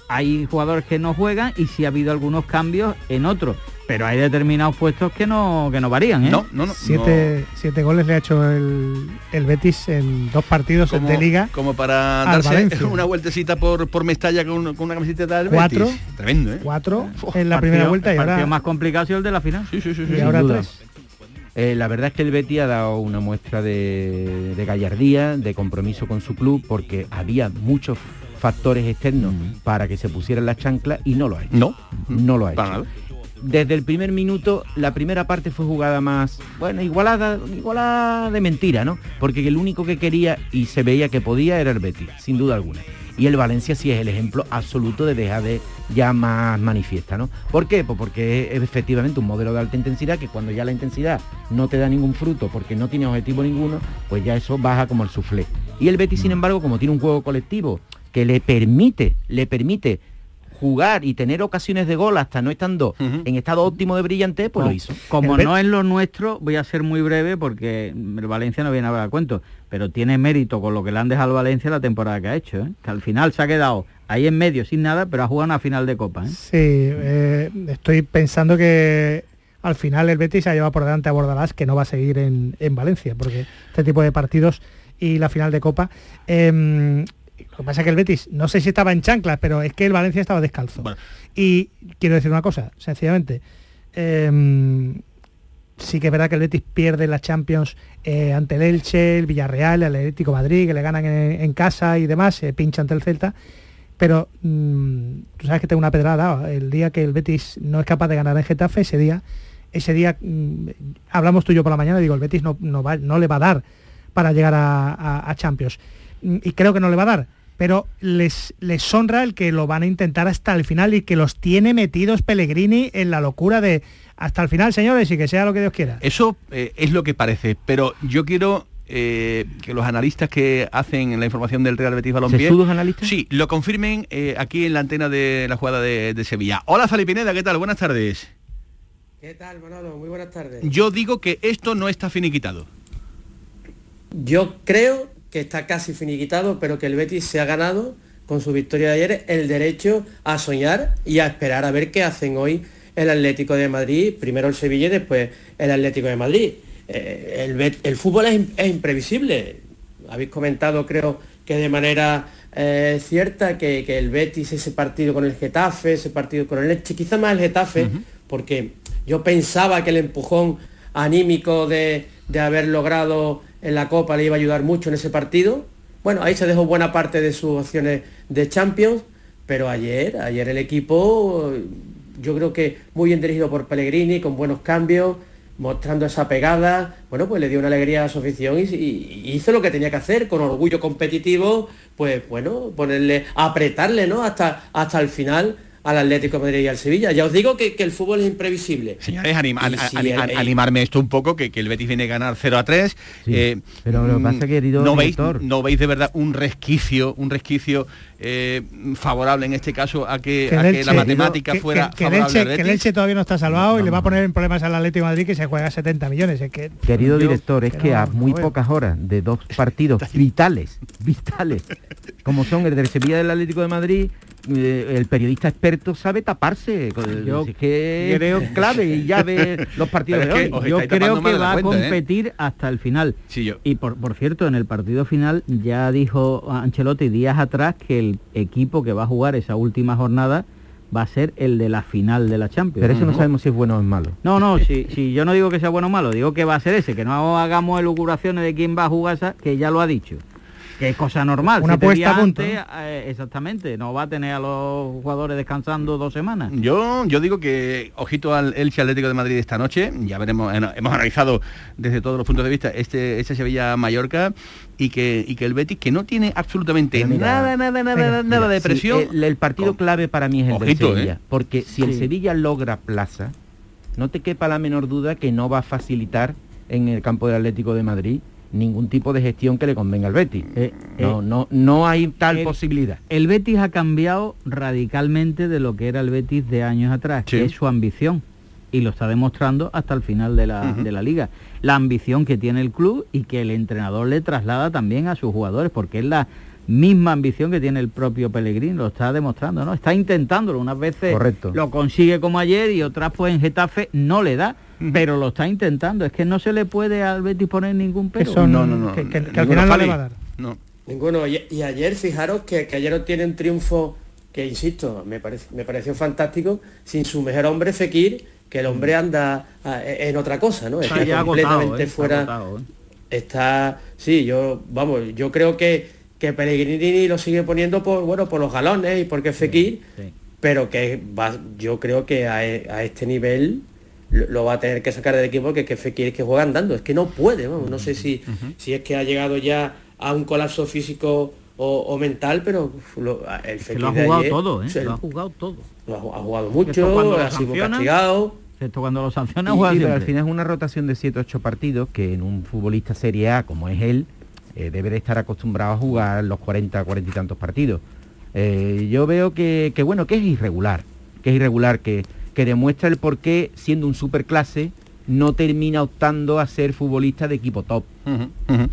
hay jugadores que no juegan y sí ha habido algunos cambios en otros pero hay determinados puestos que no que no varían ¿eh? no, no, no, siete, siete goles le ha hecho el, el Betis en dos partidos de liga como para darse una vueltecita por, por Mestalla con, con una camiseta del cuatro, Betis tremendo ¿eh? cuatro en la primera vuelta y ahora partido más complicado ha sido el de la final. Sí, sí, sí, y ahora tres. Eh, la verdad es que el Betis ha dado una muestra de, de gallardía, de compromiso con su club, porque había muchos factores externos para que se pusieran las chanclas y no lo ha hecho. No, no lo ha hecho desde el primer minuto, la primera parte fue jugada más, bueno, igualada, igualada de mentira, ¿no? Porque el único que quería y se veía que podía era el Betis, sin duda alguna. Y el Valencia sí es el ejemplo absoluto de dejar de ya más manifiesta, ¿no? ¿Por qué? Pues porque es efectivamente un modelo de alta intensidad que cuando ya la intensidad no te da ningún fruto porque no tiene objetivo ninguno, pues ya eso baja como el suflé. Y el Betis, sin embargo, como tiene un juego colectivo que le permite, le permite jugar y tener ocasiones de gol hasta no estando en estado óptimo de brillante, pues lo hizo. Como no es lo nuestro, voy a ser muy breve porque el Valencia no viene a ver a cuento, pero tiene mérito con lo que le han dejado al Valencia la temporada que ha hecho, ¿eh? que al final se ha quedado ahí en medio sin nada, pero ha jugado una final de Copa. ¿eh? Sí, eh, estoy pensando que al final el Betis se ha llevado por delante a Bordalás, que no va a seguir en, Valencia, porque este tipo de partidos y la final de Copa. Em, lo que pasa es que el Betis, no sé si estaba en chanclas, pero es que el Valencia estaba descalzo. Y quiero decir una cosa, sencillamente. Em, sí que es verdad que el Betis pierde la Champions eh, ante el Elche, el Villarreal, el Atlético Madrid, que le ganan en, casa y demás, se pincha ante el Celta. Pero mm, tú sabes que tengo una pedrada. El día que el Betis no es capaz de ganar en Getafe, ese día, ese día mm, hablamos tú y yo por la mañana, digo, el Betis no, no, va, no le va a dar para llegar a Champions. Mm, y creo que no le va a dar pero les, les honra el que lo van a intentar hasta el final y que los tiene metidos Pellegrini en la locura de hasta el final, señores, y que sea lo que Dios quiera. Eso eh, es lo que parece, pero yo quiero eh, que los analistas que hacen la información del Real Betis Balompié... analistas? Sí, lo confirmen eh, aquí en la antena de la jugada de, de Sevilla. Hola, Salipineda, ¿qué tal? Buenas tardes. ¿Qué tal, Manolo? Muy buenas tardes. Yo digo que esto no está finiquitado. Yo creo que está casi finiquitado, pero que el Betis se ha ganado con su victoria de ayer el derecho a soñar y a esperar a ver qué hacen hoy el Atlético de Madrid, primero el Sevilla y después el Atlético de Madrid. Eh, el, fútbol es, imprevisible. Habéis comentado, creo que de manera eh, cierta, que, el Betis, ese partido con el Getafe, ese partido con el Leche, quizá más el Getafe, porque yo pensaba que el empujón anímico de, de haber logrado en la Copa le iba a ayudar mucho en ese partido. Bueno, ahí se dejó buena parte de sus opciones de Champions, pero ayer, ayer el equipo, yo creo que muy bien dirigido por Pellegrini, con buenos cambios, mostrando esa pegada, bueno, pues le dio una alegría a su afición y, hizo lo que tenía que hacer, con orgullo competitivo, pues bueno, ponerle, apretarle, ¿no? Hasta, hasta el final al Atlético de Madrid y al Sevilla. Ya os digo que, que el fútbol es imprevisible. Señores, anima, an, an, an, animarme esto un poco, que, que, el Betis viene a ganar 0 a 3. Sí, eh, pero lo que pasa, querido no veis, no veis de verdad un resquicio, un resquicio eh, favorable en este caso a que, que, a que la matemática que, fuera que, favorable Leche, al Betis. que Leche todavía no está salvado no, y le va a poner en problemas al Atlético de Madrid que se juega 70 millones. Es que, Querido yo, director, es que, no, a muy pocas horas de dos partidos vitales, vitales, como son el del Sevilla del Atlético de Madrid, eh, el periodista experto sabe taparse. Yo es que creo clave y ya ve los partidos de hoy. Yo creo que va a competir ¿eh? hasta el final. Sí, yo. Y por, por cierto, en el partido final ya dijo Ancelotti días atrás que el equipo que va a jugar esa última jornada va a ser el de la final de la Champions. Pero eso no, no sabemos si es bueno o es malo. No, no, si, si yo no digo que sea bueno o malo, digo que va a ser ese, que no hagamos elucubraciones de quién va a jugar esa, que ya lo ha dicho que es cosa normal. Una puesta a punto. Antes, eh, exactamente, no va a tener a los jugadores descansando dos semanas. Yo, yo digo que, ojito al Elche Atlético de Madrid esta noche, ya veremos, hemos analizado desde todos los puntos de vista este, este Sevilla-Mallorca y que, y que el Betis, que no tiene absolutamente mira, nada, nada, nada, mira, nada de presión. El, el, partido con, clave para mí es el ojito, del Sevilla, eh. porque si sí. el Sevilla logra plaza, no te quepa la menor duda que no va a facilitar en el campo del Atlético de Madrid ningún tipo de gestión que le convenga al Betis. Eh, no, eh, no, no hay tal el, posibilidad. El Betis ha cambiado radicalmente de lo que era el Betis de años atrás, sí. que es su ambición. Y lo está demostrando hasta el final de la, uh -huh. de la liga. La ambición que tiene el club y que el entrenador le traslada también a sus jugadores, porque es la misma ambición que tiene el propio Pellegrini, lo está demostrando, ¿no? Está intentándolo, unas veces Correcto. lo consigue como ayer y otras pues en Getafe no le da pero lo está intentando. Es que no se le puede al Betis poner ningún pero. Son, no, no, no. Que, que, que al final no le va a dar. No. Ninguno. Y, y ayer, fijaros que, que, ayer tiene un triunfo que, insisto, me, parece, me pareció fantástico, sin su mejor hombre, Fekir, que el hombre anda a, en otra cosa, ¿no? Está, está completamente agotado, ¿eh? fuera. Está, agotado, ¿eh? está, sí, yo, vamos, yo creo que, que Pellegrini lo sigue poniendo por, bueno, por los galones y porque es Fekir, sí, sí. pero que va, yo creo que a, a este nivel lo va a tener que sacar del equipo que, que Fekir que juega andando, es que no puede, vamos, no sé si, uh -huh. si es que ha llegado ya a un colapso físico o, o mental, pero lo, el Fekir lo ha jugado ayer, todo, ¿eh? lo ha jugado todo. Lo ha, ha jugado mucho, ha sido castigado. Esto cuando lo sanciona y, juega y, pero al final es una rotación de 7 8 partidos que en un futbolista Serie A como es él eh, debe de estar acostumbrado a jugar los 40, 40 y tantos partidos. Eh, yo veo que, que, bueno, que es irregular, que es irregular, que, que demuestra el por qué, siendo un superclase, no termina optando a ser futbolista de equipo top. Uh -huh, uh -huh.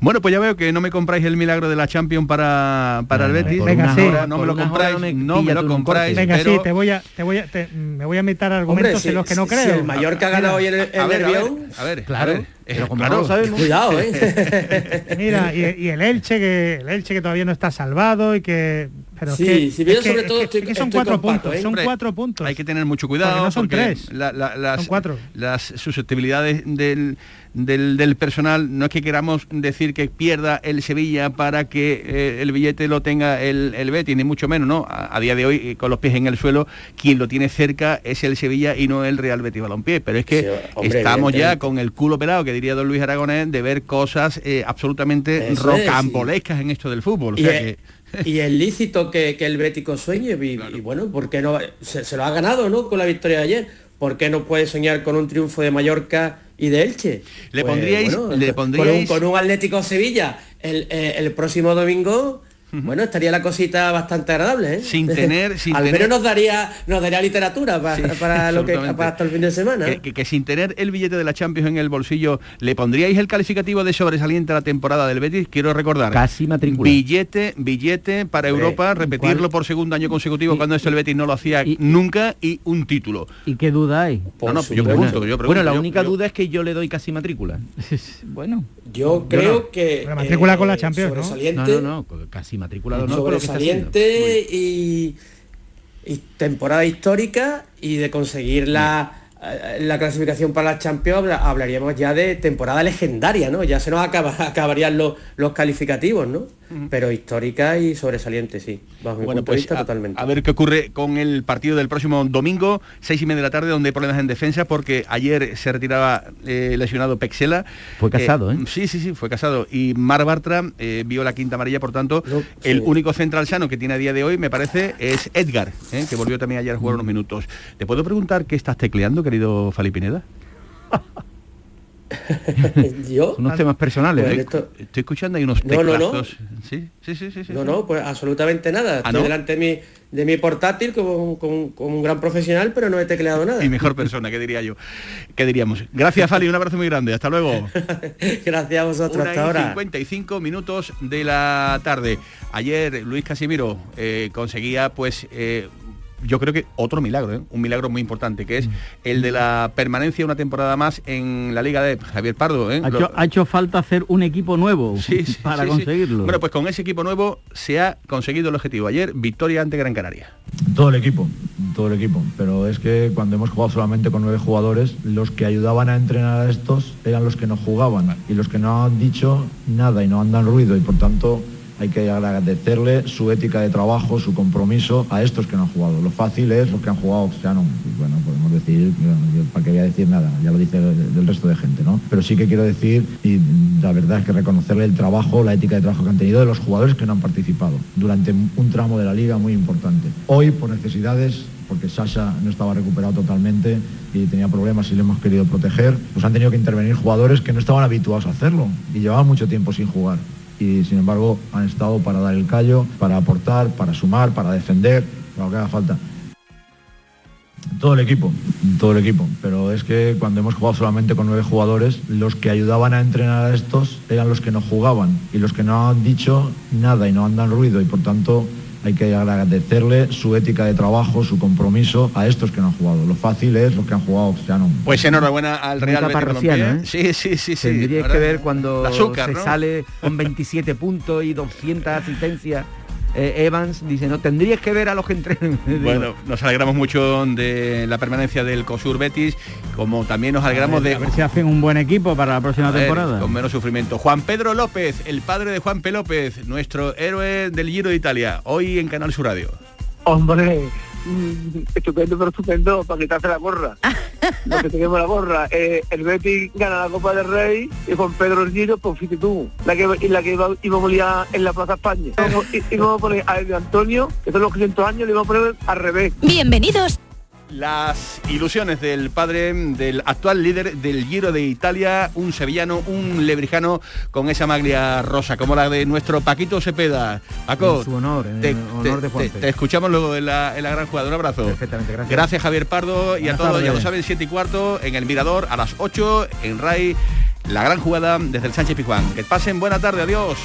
Bueno, pues ya veo que no me compráis el milagro de la Champions para, para no, el Betis. Venga, sí. Hora, no me lo compráis, no me, lo compráis. Venga, pero... sí, te voy a, te voy a, te, me voy a meter argumentos Hombre, si, en los que no si, creo. Si el Mallorca ha ganado hoy en el, a ver, Nervión. A ver, a ver, claro. A ver, pero como claro. no lo sabemos. Cuidado, ¿eh? Mira, y, y, el Elche que el Elche que todavía no está salvado y que pero sí, es que, si bien es que, sobre todo es que, estoy, es que son estoy cuatro puntos, ¿eh? son cuatro puntos. Hay que tener mucho cuidado porque no son porque tres, la, la, las, son cuatro. las susceptibilidades del, del, del, personal no es que queramos decir que pierda el Sevilla para que eh, el billete lo tenga el, el Betis, ni mucho menos, ¿no? A, a, día de hoy, eh, con los pies en el suelo, quien lo tiene cerca es el Sevilla y no el Real Betis Balompié. Pero es que sí, hombre, estamos ya con el culo pelado, que diría don Luis Aragonés, de ver cosas eh, absolutamente Eso rocambolescas es, sí. en esto del fútbol. O sea que y es lícito que, que el Bético sueñe y, claro. y, bueno, ¿por qué no? Se, se, lo ha ganado, ¿no? Con la victoria de ayer. ¿Por qué no puede soñar con un triunfo de Mallorca y de Elche? ¿Le pues, pondríais, bueno, ¿le pondríais... Con, un, con un Atlético Sevilla el, eh, el próximo domingo bueno, estaría la cosita bastante agradable, ¿eh? Sin tener... Sin Al tener... menos nos daría, nos daría literatura para, sí, para lo que para hasta el fin de semana. Que, que, que, sin tener el billete de la Champions en el bolsillo, ¿le pondríais el calificativo de sobresaliente a la temporada del Betis? Quiero recordar. Casi matrícula. Billete, billete para Europa, eh, repetirlo ¿cuál? por segundo año consecutivo y, cuando eso el Betis no lo hacía y, nunca y un título. ¿Y qué duda hay? No, no, yo pregunto, yo pregunto, Bueno, la yo, única yo, duda es que yo le doy casi matrícula. bueno. Yo creo no. que... La matrícula eh, con la Champions, ¿no? No, no, no, casi matrícula. No, sobresaliente y, y, temporada histórica y de conseguir la, eh, la clasificación para la Champions hablaríamos ya de temporada legendaria, ¿no? Ya se nos acaba, acabarían los, los calificativos, ¿no? Pero histórica y sobresaliente, sí. Bajo mi punto de pues vista, a, totalmente. a ver qué ocurre con el partido del próximo domingo, seis y media de la tarde, donde hay problemas en defensa, porque ayer se retiraba eh, lesionado Pexela. Fue casado, ¿eh? Sí, sí, sí, fue casado. Y Mar Bartra eh, vio la quinta amarilla, por tanto, el sí. único central sano que tiene a día de hoy, me parece, es Edgar, ¿eh? que volvió también ayer a jugar unos minutos. ¿Te puedo preguntar qué estás tecleando, querido Fali Pineda? ¿Yo? Unos temas personales. Pues ¿eh? esto- Estoy escuchando ahí unos No, no, no. Sí, sí, sí, sí. sí, No, no, pues absolutamente nada. ¿Ah, Estoy delante de mi, de mi portátil como, como- como un gran profesional, pero no he tecleado nada. Y mejor persona, ¿qué diría yo? ¿Qué diríamos? Gracias, Fali, un abrazo muy grande. Hasta luego. Gracias a vosotros, Una hasta y ahora. 55 minutos de la tarde. Ayer Luis Casimiro eh, conseguía, pues, eh, yo creo que otro milagro, ¿eh? un milagro muy importante, que es el de la permanencia una temporada más en la Liga de Javier Pardo. ¿eh? Ha hecho, ha hecho falta hacer un equipo nuevo Sí, sí, para sí, sí. conseguirlo. Bueno, pues con ese equipo nuevo se ha conseguido el objetivo. Ayer, victoria ante Gran Canaria. Todo el equipo, todo el equipo. Pero es que cuando hemos jugado solamente con nueve jugadores, los que ayudaban a entrenar a estos eran los que no jugaban. Y los que no han dicho nada y no han dado ruido. Y por tanto hay que agradecerle su ética de trabajo, su compromiso a estos que no han jugado. Lo fácil es los que han jugado, sea, no, bueno, podemos decir, para qué voy a decir nada, ya lo dice el, el resto de gente, ¿no? Pero sí que quiero decir, y la verdad es que reconocerle el trabajo, la ética de trabajo que han tenido de los jugadores que no han participado durante un tramo de la liga muy importante. Hoy, por necesidades, porque Sasha no estaba recuperado totalmente y tenía problemas y le hemos querido proteger, pues han tenido que intervenir jugadores que no estaban habituados a hacerlo y llevaban mucho tiempo sin jugar. Y sin embargo han estado para dar el callo, para aportar, para sumar, para defender, para lo que haga falta. Todo el equipo, todo el equipo. Pero es que cuando hemos jugado solamente con nueve jugadores, los que ayudaban a entrenar a estos eran los que no jugaban. Y los que no han dicho nada y no han dado ruido. Y por tanto hay que agradecerle su ética de trabajo, su compromiso a estos que no han jugado. Lo fácil es los que han jugado, sea, no. Pues enhorabuena al Real Betis Balompié. ¿eh? Sí, sí, sí, sí. Tendríais que ver cuando azúcar, se ¿no? sale con 27 puntos y 200 asistencias. Eh, Evans dice, no, tendríais que ver a los que entrenan. Bueno, nos alegramos mucho de la permanencia del COSUR Betis, como también nos alegramos de a ver si hacen un buen equipo para la próxima A ver, temporada. con menos sufrimiento. Juan Pedro López, el padre de Juan P. López, nuestro héroe del Giro de Italia, hoy en Canal Sur Radio. Hombre, estupendo, pero estupendo, para quitarse la gorra. Lo que tenemos la gorra. Eh, el Betis gana la Copa del Rey y Juan Pedro Giro, pues fíjate tú, la que, y la que iba, íbamos a liar en la Plaza España. Í- íbamos a poner a Antonio, que son los 500 años, le íbamos a poner al revés. Bienvenidos. Las ilusiones del padre del actual líder del Giro de Italia, un sevillano, un lebrijano con esa maglia rosa, como la de nuestro Paquito Cepeda. Paco, En su honor, en te, honor te- de te- te escuchamos luego en la, en la gran jugada. Un abrazo. Perfectamente, gracias. Gracias Javier Pardo y a todos, ya lo saben, 7 y cuarto en el Mirador a las 8 en RAI. La gran jugada desde el Sánchez Pizjuán. Que pasen buena tarde, adiós.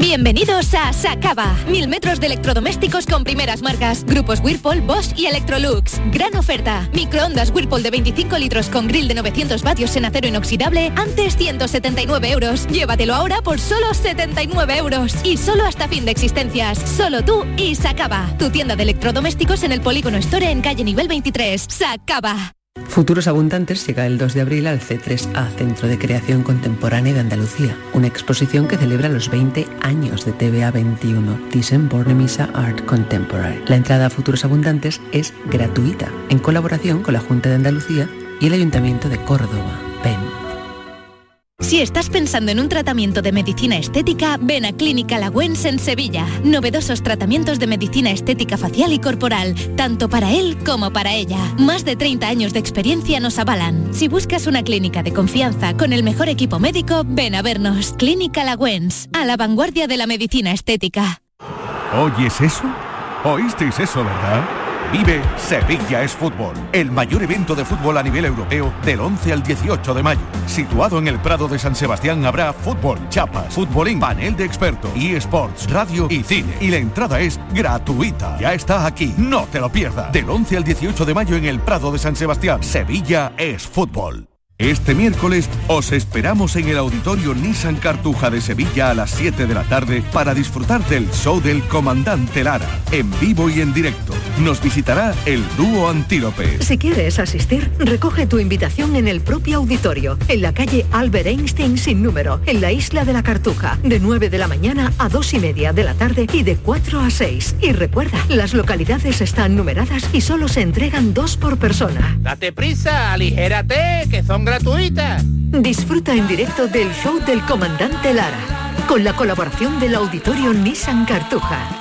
Bienvenidos a Sacaba. Mil metros de electrodomésticos con primeras marcas. Grupos Whirlpool, Bosch y Electrolux. Gran oferta. Microondas Whirlpool de 25 litros con grill de 900 vatios en acero inoxidable. Antes 179 euros. Llévatelo ahora por solo 79 euros. Y solo hasta fin de existencias. Solo tú y Sacaba. Tu tienda de electrodomésticos en el Polígono Store en calle nivel 23. Sacaba. Futuros Abundantes llega el 2 de abril al C3A, Centro de Creación Contemporánea de Andalucía, una exposición que celebra los 20 años de TVA 21, Thyssen Bornemisza Art Contemporary. La entrada a Futuros Abundantes es gratuita, en colaboración con la Junta de Andalucía y el Ayuntamiento de Córdoba. Ven. Si estás pensando en un tratamiento de medicina estética, ven a Clínica Lagüens en Sevilla. Novedosos tratamientos de medicina estética facial y corporal, tanto para él como para ella. Más de 30 años de experiencia nos avalan. Si buscas una clínica de confianza con el mejor equipo médico, ven a vernos. Clínica Lagüens, a la vanguardia de la medicina estética. ¿Oyes eso? ¿Oísteis eso, verdad? Vive Sevilla es Fútbol, el mayor evento de fútbol a nivel europeo del 11 al 18 de mayo. Situado en el Prado de San Sebastián habrá fútbol, chapas, futbolín, panel de expertos, eSports, radio y cine. Y la entrada es gratuita. Ya está aquí, no te lo pierdas. Del 11 al 18 de mayo en el Prado de San Sebastián. Sevilla es Fútbol. Este miércoles os esperamos en el Auditorio Nissan Cartuja de Sevilla a las 7 de la tarde para disfrutar del show del comandante Lara, en vivo y en directo. Nos visitará el dúo Antílope. Si quieres asistir, recoge tu invitación en el propio auditorio, en la calle Albert Einstein sin número, en la isla de la Cartuja, de 9 de la mañana a 2 y media de la tarde y de 4 a 6. Y recuerda, las localidades están numeradas y solo se entregan dos por persona. Date prisa, aligérate, que son gratuitas. Disfruta en directo del show del comandante Lara, con la colaboración del auditorio Nissan Cartuja.